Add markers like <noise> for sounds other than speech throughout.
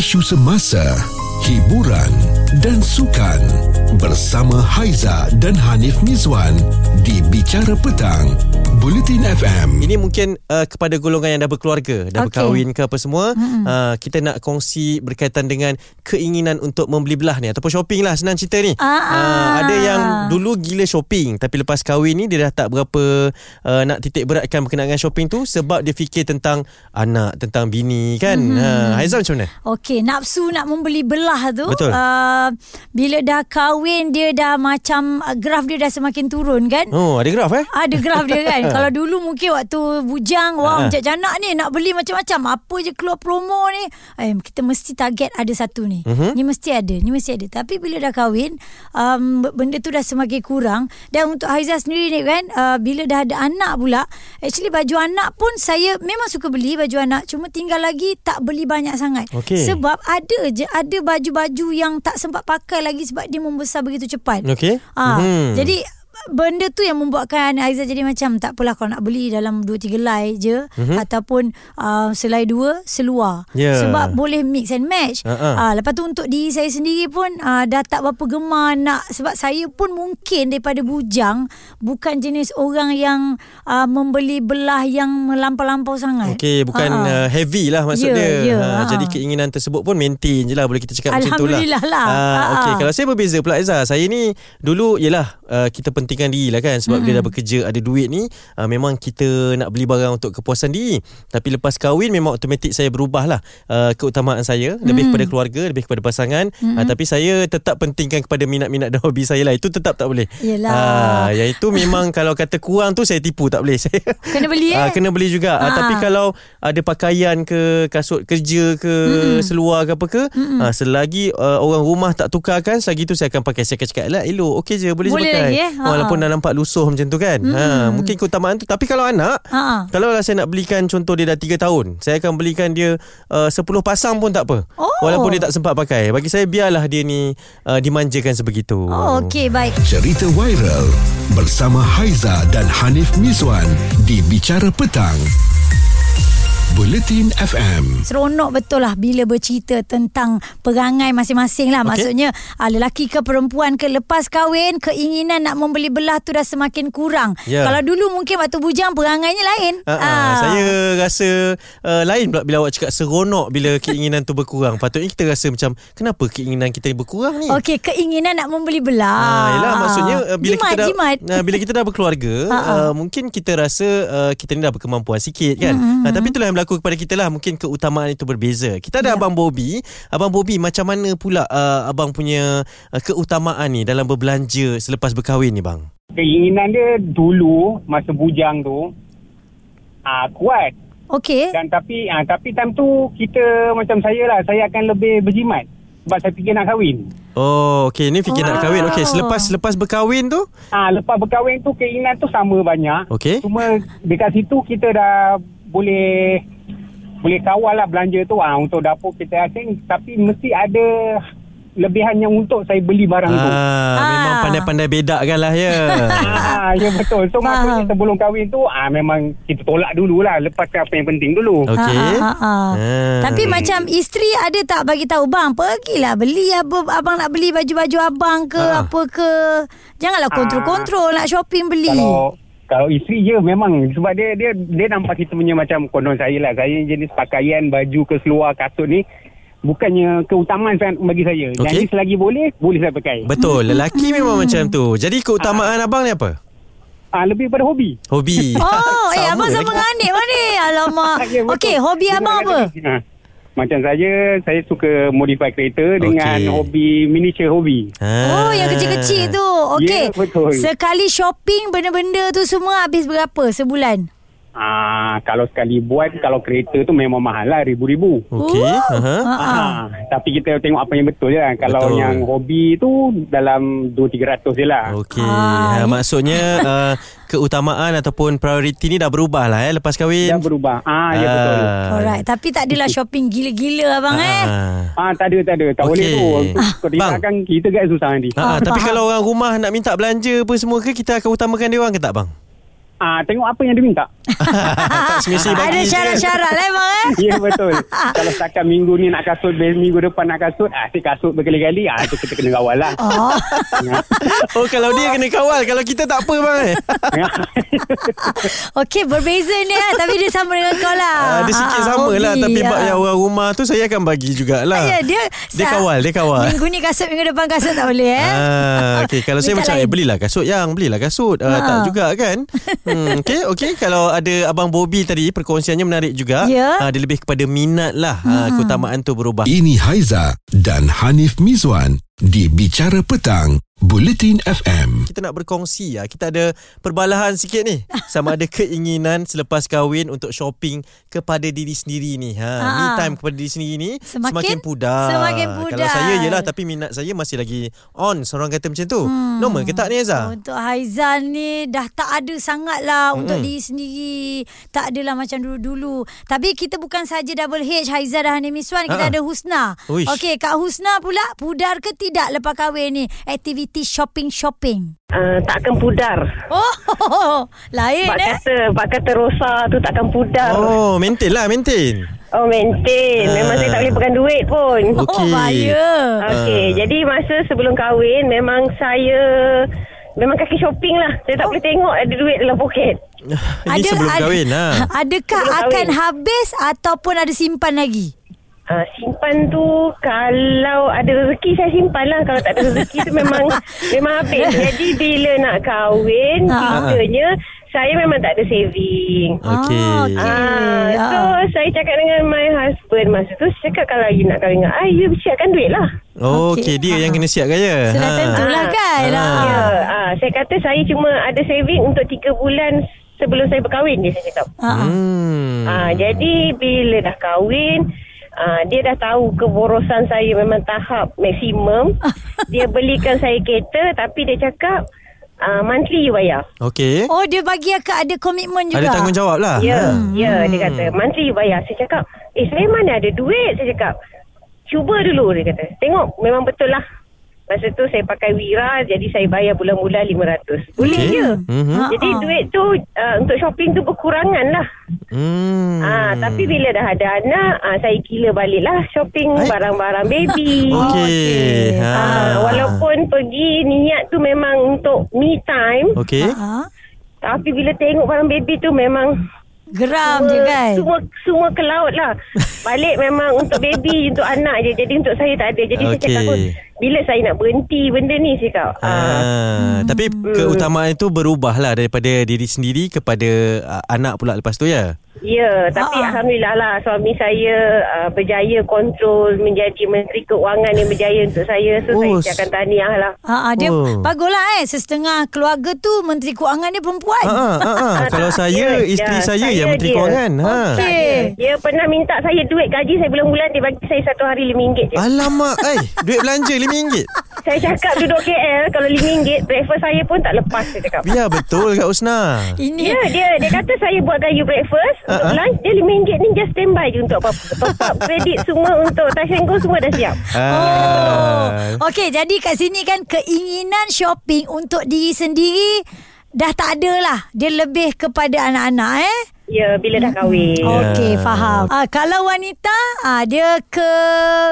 isu semasa, hiburan dan sukan bersama Haiza dan Hanif Mizwan di Bicara Petang, Bulletin FM. Ini mungkin uh, kepada golongan yang dah berkeluarga, dah Okey. berkahwin ke apa semua, uh, kita nak kongsi berkaitan dengan keinginan untuk membeli belah ni ataupun shopping lah senang cerita ni. Ah, ah. ada yang dulu gila shopping tapi lepas kahwin ni dia dah tak berapa uh, nak titik beratkan berkenaan dengan shopping tu sebab dia fikir tentang anak, tentang bini kan. Mhm. Hmm. Uh, Haizal macam mana? Okey, nafsu nak membeli belah tu Betul. Uh, bila dah kahwin dia dah macam uh, graf dia dah semakin turun kan? Oh, ada graf eh? Ada graf dia kan <laughs> Kalau dulu mungkin waktu bujang Wah Ha. macam janak ni Nak beli macam-macam Apa je keluar promo ni eh, Kita mesti target ada satu ni Mhm. Ni mesti ada Ni mesti ada Tapi bila dah kahwin um, Benda tu dah semakin kurang Dan untuk Haizah sendiri ni kan uh, Bila dah ada anak pula Actually baju anak pun Saya memang suka beli baju anak Cuma tinggal lagi Tak beli banyak sangat Okey. Sebab ada je Ada baju-baju yang tak sempat pakai lagi Sebab dia membesar begitu cepat Okey. Ah, Mhm. Jadi benda tu yang membuatkan Aizah jadi macam tak apalah kalau nak beli dalam 2 3 helai je mm-hmm. ataupun uh, selai dua seluar Ya. sebab boleh mix and match. Ha-ha. Uh, lepas tu untuk diri saya sendiri pun uh, dah tak berapa gemar nak sebab saya pun mungkin daripada bujang bukan jenis orang yang uh, membeli belah yang melampau-lampau sangat. Okey, bukan Ha-ha. uh, heavy lah maksud Ya, dia. ya, ha, ha. jadi keinginan tersebut pun maintain je lah boleh kita cakap macam tu lah. Alhamdulillah lah. Ah, Ha, Okey, ha. kalau saya berbeza pula Aizah. Saya ni dulu ialah uh, kita pentingkan diri lah kan sebab mm-hmm. bila dah bekerja ada duit ni uh, memang kita nak beli barang untuk kepuasan diri. Tapi lepas kahwin memang automatik saya berubah lah uh, keutamaan saya lebih Mm. kepada keluarga, lebih kepada pasangan. Mm-hmm. Uh, tapi saya tetap pentingkan kepada minat-minat dan <laughs> hobi saya lah. Itu tetap tak boleh. Yelah. Ah, yang itu memang <laughs> kalau kata kurang tu saya tipu tak boleh. <laughs> Saya Kena beli, eh? Ah, kena beli juga. Ah. Ah. tapi kalau ada pakaian ke kasut kerja ke mm seluar ke apa ke, ah, selagi uh, orang rumah tak tukarkan, selagi tu saya akan pakai. Saya akan cakap, "Lah, elok, okey je, boleh, Boleh je pakai." lagi, eh? Ha. Walaupun dah nampak lusuh macam tu kan. Ha, mungkin keutamaan tu. Tapi kalau anak, Ha. kalau lah saya nak belikan contoh dia dah 3 tahun, saya akan belikan dia uh, 10 pasang pun tak apa. Oh. Walaupun dia tak sempat pakai. Bagi saya biarlah dia ni uh, dimanjakan sebegitu. Oh, okey baik. Cerita viral bersama Haiza dan Hanif Mizwan di Bicara Petang, Bulletin FM. Seronok betul lah bila bercerita tentang perangai masing-masing lah. Maksudnya ah, lelaki ke perempuan ke lepas kahwin keinginan nak membeli belah tu dah semakin kurang. Ya. Kalau dulu mungkin waktu bujang perangainya lain. Uh, uh, Ah. Saya rasa uh, lain pula bila awak cakap seronok bila keinginan tu berkurang. <laughs> Patutnya kita rasa macam kenapa keinginan kita ni berkurang ni? Okey, keinginan nak membeli belah. Ah, yelah maksudnya uh, bila jimat, kita dah jimat. Nah, <laughs> bila kita dah berkeluarga ha. uh, mungkin kita rasa uh, kita ni dah berkemampuan sikit kan. Mm-hmm. Uh, tapi itulah yang berlaku kepada kita lah mungkin keutamaan itu berbeza. Kita ada Ya. abang Bobby. Abang Bobby macam mana pula uh, abang punya uh, keutamaan ni dalam berbelanja selepas berkahwin ni bang? keinginan dia dulu masa bujang tu ah kuat Okey. dan tapi ah tapi time tu kita macam saya lah saya akan lebih berjimat sebab saya fikir nak kahwin. Oh, okey ni fikir nak Oh. kahwin. Okey, selepas selepas berkahwin tu? Ah lepas berkahwin tu keinginan tu sama banyak. Okey. Cuma dekat situ kita dah boleh boleh kawal lah belanja tu ah untuk dapur kita asing tapi mesti ada lebihan yang untuk saya beli barang tu. Ah, memang Ah. pandai-pandai bedakan lah ya. Ah, ya betul. So Faham. maksudnya sebelum kahwin tu ah memang kita tolak dululah lepaskan apa yang penting dulu. Okey. Ha, ha, ha. Ah. Tapi macam isteri ada tak bagi tahu bang, pergilah beli apa abang nak beli baju-baju abang ke Ha. apa ke. Janganlah Ah. kontrol-kontrol nak shopping beli. Kalau kalau isteri je memang sebab dia dia dia nampak kita punya macam konon saya lah. Saya jenis pakaian baju ke seluar kasut ni bukannya keutamaan sangat bagi saya. Okey. Jadi selagi boleh boleh saya pakai. Betul, lelaki memang macam tu. Jadi keutamaan abang ni apa? Ah lebih pada hobi. Hobi. Oh, eh abang sama dengan Anik mana ni? Alamak. <laughs> Ya. Okey, hobi Dia abang apa? Macam saya, saya suka modify kereta dengan Okey. hobi miniature hobi. Ah. Oh, yang kecil-kecil tu. Okey. Ya, betul. Sekali shopping benda-benda tu semua habis berapa sebulan? Ah, kalau sekali buat, kalau kereta tu memang mahal lah, ribu-ribu. Okey. Ha, ha. Ah, tapi kita tengok apa yang betul je lah. Kalau Betul. yang hobi tu dalam 2-300 je lah. Okey. Ah, Ha, maksudnya uh, keutamaan ataupun prioriti ni dah berubah lah eh lepas kahwin. Dah berubah. Ah, ya betul. Alright, tapi tak adalah shopping gila-gila abang eh. Ah. Ah, tak ada, tak ada. Tak Okey. boleh tu. Kau Bang. kan kita kan susah nanti. Ha, Ah, tapi faham. kalau orang rumah nak minta belanja apa semua ke kita akan utamakan dia orang ke tak bang? Ah, tengok apa yang dia minta. <laughs> bagi Ada syarat-syarat lah emang eh. <laughs> Ya betul. <laughs> Kalau setakat minggu ni nak kasut, minggu depan nak kasut, ah, si kasut berkali-kali, ah, tu kita kena kawal lah. Oh. Oh kalau dia kena kawal Kalau kita tak apa bang eh. Okey berbeza ni lah Tapi dia sama dengan kau lah Ah, Dia sikit Ah, sama lah Tapi bab ah. yang orang rumah tu Saya akan bagi jugalah Ya, dia Dia kawal Dia kawal Minggu ni kasut Minggu depan kasut tak boleh eh Ah, okay. Kalau saya macam lain. eh, Belilah kasut yang Belilah kasut uh, Ha. Tak juga kan hmm, Okay okay Kalau ada Abang Bobby tadi Perkongsiannya menarik juga Ya. Ah, Dia lebih kepada minat lah hmm. Keutamaan tu berubah Ini Haiza dan Hanif Mizwan di Bicara Petang, Bulletin FM. kita nak berkongsi ya. Kita ada perbalahan sikit ni. Sama ada keinginan selepas kahwin untuk shopping kepada diri sendiri ni. Ha, Ha. me time kepada diri sendiri ni Semakin- semakin pudar. semakin pudar. Kalau saya yelah tapi minat saya masih lagi on. Seorang kata macam tu. Hmm. Normal ke tak ni Azhar? Untuk Haizan ni dah tak ada sangat lah mm untuk diri sendiri. Tak adalah macam dulu-dulu. Tapi kita bukan saja double H Haizan dan Hanim Miswan. Kita Ha. ada Husna. Uish. Okey, Kak Husna pula pudar ke tidak lepas kahwin ni? Aktiviti shopping-shopping. Uh, tak akan pudar. Oh, <laughs> lain Pak eh. kata, Pak kata Rosa tu takkan pudar. Oh, Oh, maintain lah, maintain. oh maintain. Memang Ah. saya tak boleh pegang duit pun. <laughs> Oh, Okey. bahaya. Okey, Ah. jadi masa sebelum kahwin memang saya memang kaki shopping lah. Saya tak boleh tengok ada duit dalam poket. Ini sebelum kahwin lah. <laughs> Adakah Sebelum akan kahwin. habis ataupun ada simpan lagi? Uh, simpan tu kalau ada rezeki saya simpan lah. Kalau tak ada rezeki tu memang <laughs> memang habis. Jadi bila nak kahwin, Ha. kitanya saya memang tak ada saving. Okey. Ah, okey. Ah, Ah. so saya cakap dengan my husband masa tu saya cakap kalau you nak kahwin dengan I you siapkan duit lah. Oh, Okey. okey. Dia Ha. yang kena siap gaya. Sudah tentulah kan. Ah. Ah. Ya, ah, saya kata saya cuma ada saving untuk 3 bulan sebelum saya berkahwin je saya cakap. Ah, ah. Hmm. Ah, jadi bila dah kahwin Ah, dia dah tahu keborosan saya memang tahap maksimum. <laughs> dia belikan saya kereta tapi dia cakap ah, monthly you bayar. Okey. Oh dia bagi akak ada komitmen juga. Ada tanggungjawab lah. Ya, Ha. ya dia kata monthly you bayar. Saya cakap, "Eh saya mana ada duit?" Saya cakap, "Cuba dulu," dia kata. "Tengok memang betul lah." Masa tu saya pakai Wira jadi saya bayar bulan-bulan 500. Boleh Okey. je. Mhm. Ha, Jadi ha. duit tu uh, untuk shopping tu berkurangan lah. Hmm. Ah, tapi bila dah ada anak, ah, saya gila balik lah shopping Eh? barang-barang baby. <laughs> Okey. Ha. Ah, walaupun pergi niat tu memang untuk me time, Okey. Ah. tapi bila tengok barang baby tu memang Geram je kan. semua semua ke laut lah. <laughs> Balik memang untuk baby, untuk anak je. Jadi untuk saya tak ada. Jadi saya Okey. cakap pun, bila saya nak berhenti benda ni saya cakap. Ah, Ah, tapi keutamaan itu berubah lah daripada diri sendiri kepada uh, anak pula lepas tu ya. Ya, tapi Ah. Alhamdulillah lah suami saya uh, berjaya kontrol menjadi Menteri Keuangan yang berjaya untuk saya. So Oh, saya ucapkan tahniah lah. Ha, ah, dia Oh. baguslah eh setengah keluarga tu menteri kewangan dia perempuan. Ha ah, ah, ah. <laughs> kalau saya Ya, isteri ya, saya saya yang menteri dia. kewangan. Ha. Okey. Dia pernah minta saya duit gaji saya bulan-bulan dia bagi saya satu hari RM5 je. Alamak, eh duit belanja RM5. Saya cakap duduk KL kalau RM5 breakfast saya pun tak lepas saya cakap. Ya betul Kak Usna. Ini Ya, dia dia kata saya buat gayu breakfast Ah, untuk lunch dia RM5 ni just standby je untuk apa-apa. Top up kredit semua untuk touch and go semua dah siap. Oh. Ah. Okey, jadi kat sini kan keinginan shopping untuk diri sendiri dah tak ada lah. Dia lebih kepada anak-anak eh. Ya, bila dah kahwin. Okey, faham. Ah, kalau wanita, ah, dia ke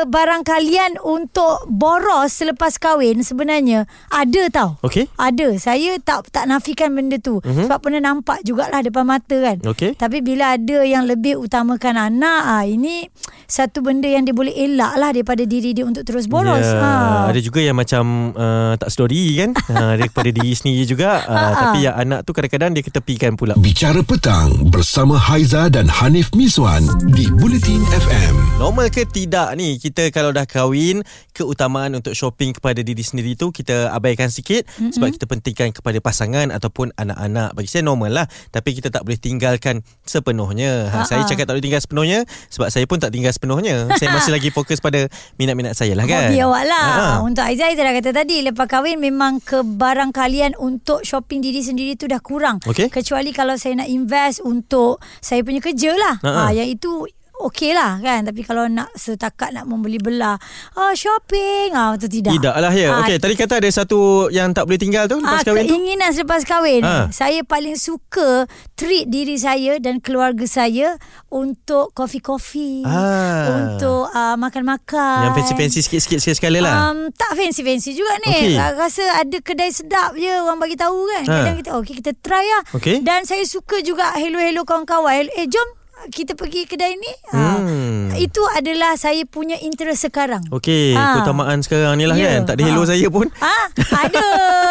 barang kalian untuk boros selepas kahwin sebenarnya ada tau. Okey. Ada. Saya tak tak nafikan benda tu. Mm-hmm. Sebab pernah nampak jugalah depan mata kan. Okey. Tapi bila ada yang lebih utamakan anak, ah, ini satu benda yang dia boleh elak lah daripada diri dia untuk terus boros. Ya, Ah. Ada juga yang macam uh, tak story kan uh, <laughs> Daripada diri sendiri juga uh, Ha, ha. Tapi yang anak tu kadang-kadang dia ketepikan pula Bicara Petang bersama Haiza dan Hanif Miswan di Bulletin FM. Normal ke tidak ni Kita kalau dah kahwin Keutamaan untuk shopping kepada diri sendiri tu Kita abaikan sikit mm-hmm. Sebab kita pentingkan kepada pasangan Ataupun anak-anak Bagi saya normal lah Tapi kita tak boleh tinggalkan sepenuhnya ha, Ha, Saya ha. cakap tak boleh tinggal sepenuhnya Sebab saya pun tak tinggal sepenuhnya Saya masih <laughs> lagi fokus pada Minat-minat saya lah kan Hobi awak lah. Ha, ha. Untuk Aizah, Aizah dah kata tadi, lepas kahwin memang kebarang kalian untuk shopping diri sendiri tu dah kurang. Okey. Kecuali kalau saya nak invest untuk saya punya kerja lah. Ha, ha. Ha, yang itu okey lah kan. Tapi kalau nak setakat nak membeli belah, ah, shopping, ah, tu tidak. Tidak lah ya. Ah, Okey, tadi kata ada satu yang tak boleh tinggal tu lepas Ah, kahwin tu. keinginan selepas kahwin. Ah. Saya paling suka treat diri saya dan keluarga saya untuk kopi-kopi. Ah. Untuk uh, makan-makan. Yang fancy-fancy sikit-sikit sekali lah. Um, tak fancy-fancy juga ni. Okay. Rasa ada kedai sedap je orang bagi tahu kan. Ha. Kadang kita okey kita try lah. Okey. Dan saya suka juga hello-hello kawan-kawan. Eh jom kita pergi kedai ni. Hmm. Ha. Itu adalah saya punya interest sekarang. Okey, Ah. keutamaan sekarang ni lah Ya. kan. Tak ada hello Ah. saya pun. Ha? Ada.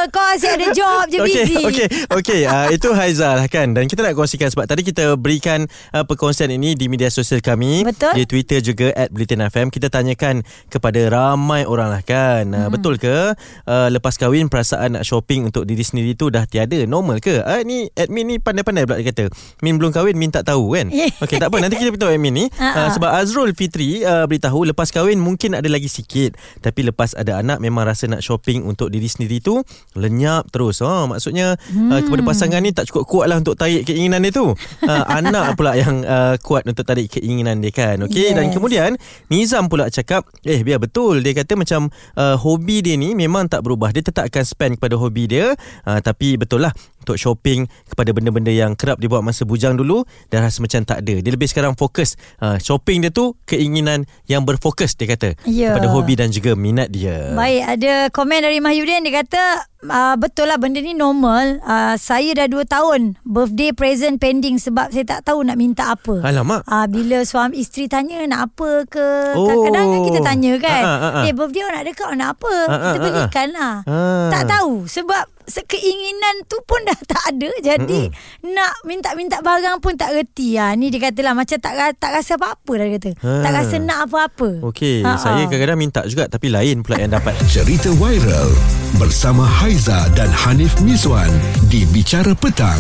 Kau asyik ada job je Okey, busy. okey, okey. Uh, itu Haizal lah kan. Dan kita nak kongsikan sebab tadi kita berikan uh, perkongsian ini di media sosial kami. Betul. Di Twitter juga at Bulletin FM. Kita tanyakan kepada ramai orang lah kan. Uh, Betul ke uh, lepas kahwin perasaan nak shopping untuk diri sendiri tu dah tiada? Normal ke? Uh, ni admin ni pandai-pandai pula dia kata. Min belum kahwin, Min tak tahu kan? Yeah. Okey, tak apa. Nanti kita beritahu admin ni. Uh, sebab Azrul Fitri uh, beritahu lepas kahwin mungkin ada lagi sikit. Tapi lepas ada anak memang rasa nak shopping untuk diri sendiri tu lenyap terus. Oh, maksudnya hmm. uh, kepada pasangan ni tak cukup kuat lah untuk tarik keinginan dia tu. Uh, <laughs> anak pula yang uh, kuat untuk tarik keinginan dia kan. Okey, Yes. dan kemudian Nizam pula cakap, eh biar betul. Dia kata macam uh, hobi dia ni memang tak berubah. Dia tetap akan spend kepada hobi dia. Uh, tapi betul lah untuk shopping kepada benda-benda yang kerap dia buat masa bujang dulu dah rasa macam tak ada. Dia lebih sekarang fokus uh, shopping dia tu keinginan yang berfokus dia kata Ya. kepada hobi dan juga minat dia. Baik, ada komen dari Mahyudin dia kata uh, betul lah benda ni normal. Uh, saya dah 2 tahun birthday present pending sebab saya tak tahu nak minta apa. Alamak. Ah uh, bila suami isteri tanya nak apa ke Oh. kadang-kadang kan kita tanya kan. Ah, ah, ah, ah. Eh birthday awak nak dekat nak apa? Ah, ah, kita belikan lah. Ah. Tak tahu sebab se- keinginan tu pun dah tak ada jadi Mm-mm. nak minta-minta barang pun tak reti ah ni dia katalah macam tak tak rasa apa-apa dah dia kata Ah. tak rasa nak apa-apa Okey, Ah, saya kadang-kadang minta juga tapi lain pula yang dapat. Cerita viral bersama Haiza dan Hanif Miswan di Bicara Petang.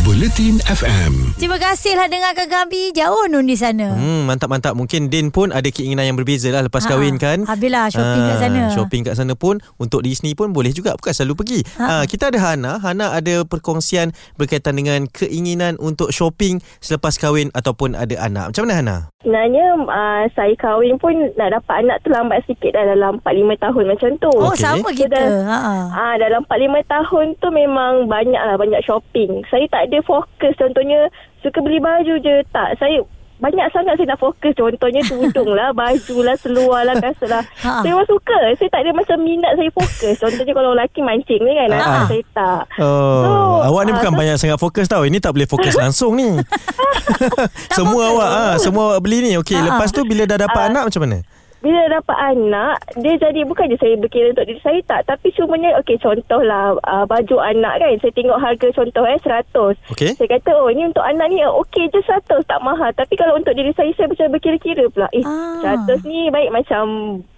Buletin FM. Terima kasihlah dengarkan kami jauh nun di sana. Hmm, mantap-mantap. Mungkin Din pun ada keinginan yang berbeza lah lepas Ha, kahwin kan. habislah shopping kat sana. Shopping kat sana pun untuk diri sendiri pun boleh juga. Bukan selalu pergi. Ha. Ha. kita ada Hana. Hana ada perkongsian berkaitan dengan keinginan untuk shopping selepas kahwin ataupun ada anak. Macam mana Hana? Sebenarnya uh, saya kahwin pun nak dapat anak tu lambat sikit dah dalam 4-5 tahun macam tu. Oh, Okey. sama kita. Sudah- Ha. Ah dalam 4-5 tahun tu memang banyak lah banyak shopping. Saya tak ada fokus contohnya suka beli baju je tak. Saya banyak sangat saya nak fokus contohnya tudung lah, <laughs> baju lah, seluar lah, kasut lah. Ha. Saya memang suka. Saya tak ada macam minat saya fokus. Contohnya kalau lelaki mancing ni kan, Ha. anak saya tak. Oh, So, awak ni ah, bukan so- banyak sangat fokus tau. Ini tak boleh fokus <laughs> langsung ni. <laughs> semua fokus. awak ah, semua awak beli ni. Okey, Ah, lepas tu bila dah dapat Ah. anak macam mana? Bila dapat anak, dia jadi bukan je saya berkira untuk diri saya tak. Tapi cumanya, okey contohlah uh, baju anak kan. Saya tengok harga contoh eh 100. Okey. Saya kata, oh ini untuk anak ni okey je 100 tak mahal. Tapi kalau untuk diri saya, saya macam berkira-kira pula. Eh, Ah. 100 ni baik macam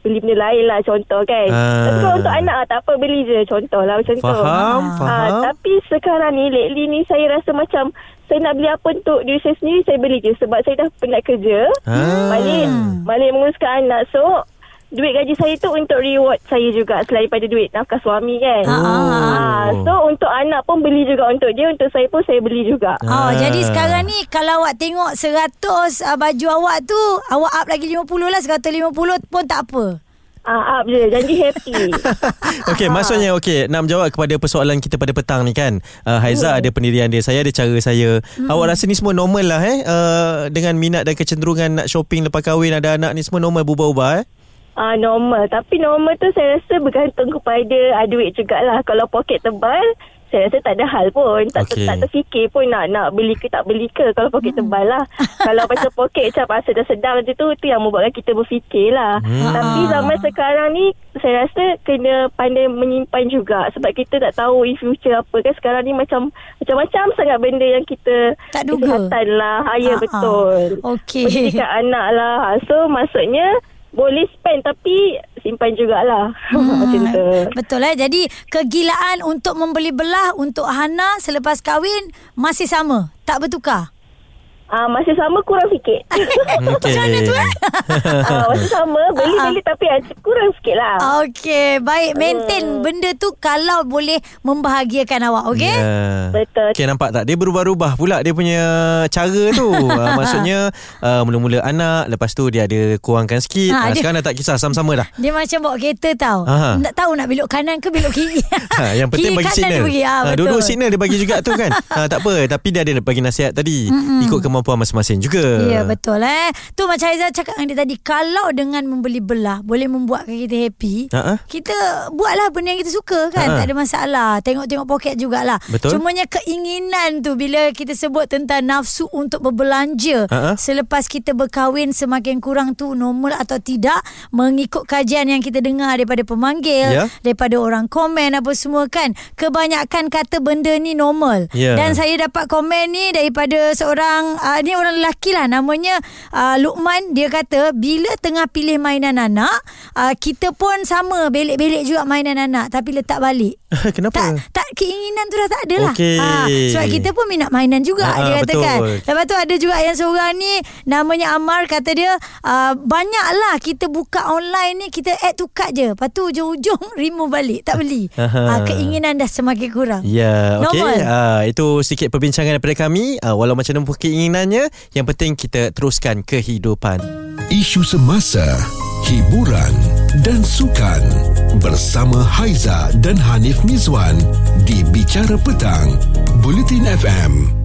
beli benda lain lah contoh kan. Ah. Tapi kalau untuk anak tak apa beli je contoh lah macam tu. Faham, Ah. faham. tapi sekarang ni lately ni saya rasa macam saya nak beli apa untuk diri saya sendiri saya beli je sebab saya dah penat kerja. Ah. Balik balik menguruskan anak. So duit gaji saya tu untuk reward saya juga selain pada duit nafkah suami kan. Ah. Ah, so untuk anak pun beli juga untuk dia untuk saya pun saya beli juga. Oh, Ah. jadi sekarang ni kalau awak tengok 100 uh, baju awak tu, awak up lagi 50 lah, 150 pun tak apa. Ah, up je janji happy. <laughs> Okey, maksudnya okey, nak menjawab kepada persoalan kita pada petang ni kan. Uh, Haiza ada pendirian dia, saya ada cara saya. Awak rasa ni semua normal lah eh? Uh, dengan minat dan kecenderungan nak shopping lepas kahwin ada anak ni semua normal berubah-ubah eh? Ah normal. Tapi normal tu saya rasa bergantung kepada ah, duit jugalah. Kalau poket tebal saya rasa tak ada hal pun. Tak, okay. tak terfikir pun nak nak beli ke tak beli ke Kalau poket tebal lah. <laughs> Kalau macam poket macam ah, sedang-sedang macam tu Tu yang membuatkan kita berfikir lah. Hmm. Tapi zaman sekarang ni Saya rasa kena pandai menyimpan juga. Sebab kita tak tahu in future apa kan. Sekarang ni macam Macam-macam sangat benda yang kita Tak duga. Kesihatan lah. Ha, Ah, Ya ah. betul. Okey. Pendidikan anak lah. So maksudnya boleh spend tapi simpan jugalah <laughs> hmm. macam tu. Betul lah. Jadi kegilaan untuk membeli belah untuk Hana selepas kahwin masih sama. Tak bertukar. Ah masih sama kurang sikit. <laughs> Okey. Macam mana tu eh? <laughs> ah masih sama beli-beli tapi ah, kurang sikit lah. Okey, baik maintain Hmm. benda tu kalau boleh membahagiakan awak, okey? Ya. Betul. Okay nampak tak Dia berubah-ubah pula Dia punya cara tu uh, <laughs> Maksudnya uh, Mula-mula anak Lepas tu dia ada Kurangkan sikit Ha, ha, dia- Sekarang dah tak kisah Sama-sama dah Dia macam bawa kereta tau. Aha. Tak tahu nak belok kanan ke belok kiri. Ha, yang penting Kiri bagi signal. dia pergi. Ha, betul. dua-dua signal dia bagi juga tu kan. ha, tak apa, tapi dia ada bagi nasihat tadi. Mm-mm. Ikut kemampuan masing-masing juga. Ya betul eh. Tu macam Aizah cakap dengan dia tadi kalau dengan membeli belah boleh membuatkan kita happy. Ha-ha. Kita buatlah benda yang kita suka kan. Ha-ha. Tak ada masalah. Tengok-tengok poket jugalah. Betul. Cumanya keinginan tu bila kita sebut tentang nafsu untuk berbelanja Ha-ha. selepas kita berkahwin semakin kurang tu normal atau tidak mengikut kajian yang kita dengar daripada pemanggil, Ya. daripada orang komen apa semua kan. Kebanyakan kata benda ni normal. Ya. Dan saya dapat komen ni daripada seorang uh, ni orang lelaki lah namanya uh, Lukman dia kata bila tengah pilih mainan anak uh, kita pun sama belik-belik juga mainan anak tapi letak balik. <laughs> Kenapa? Tak tak keinginan tu dah tak ada lah. Okey. Ah, sebab kita pun minat mainan juga Ah, dia ah, katakan. betul. Lepas tu ada juga yang seorang ni namanya Amar kata dia uh, banyaklah kita buka online ni kita add to cart je. Lepas tu ujung-ujung <laughs> remove balik tak beli. Uh, keinginan dah semakin kurang. Ya, okey. Normal. Uh, itu sedikit perbincangan daripada kami. Uh, walau macam mana pun keinginannya, yang penting kita teruskan kehidupan. Isu semasa, hiburan dan sukan bersama Haiza dan Hanif Mizwan di Bicara Petang, Bulletin FM.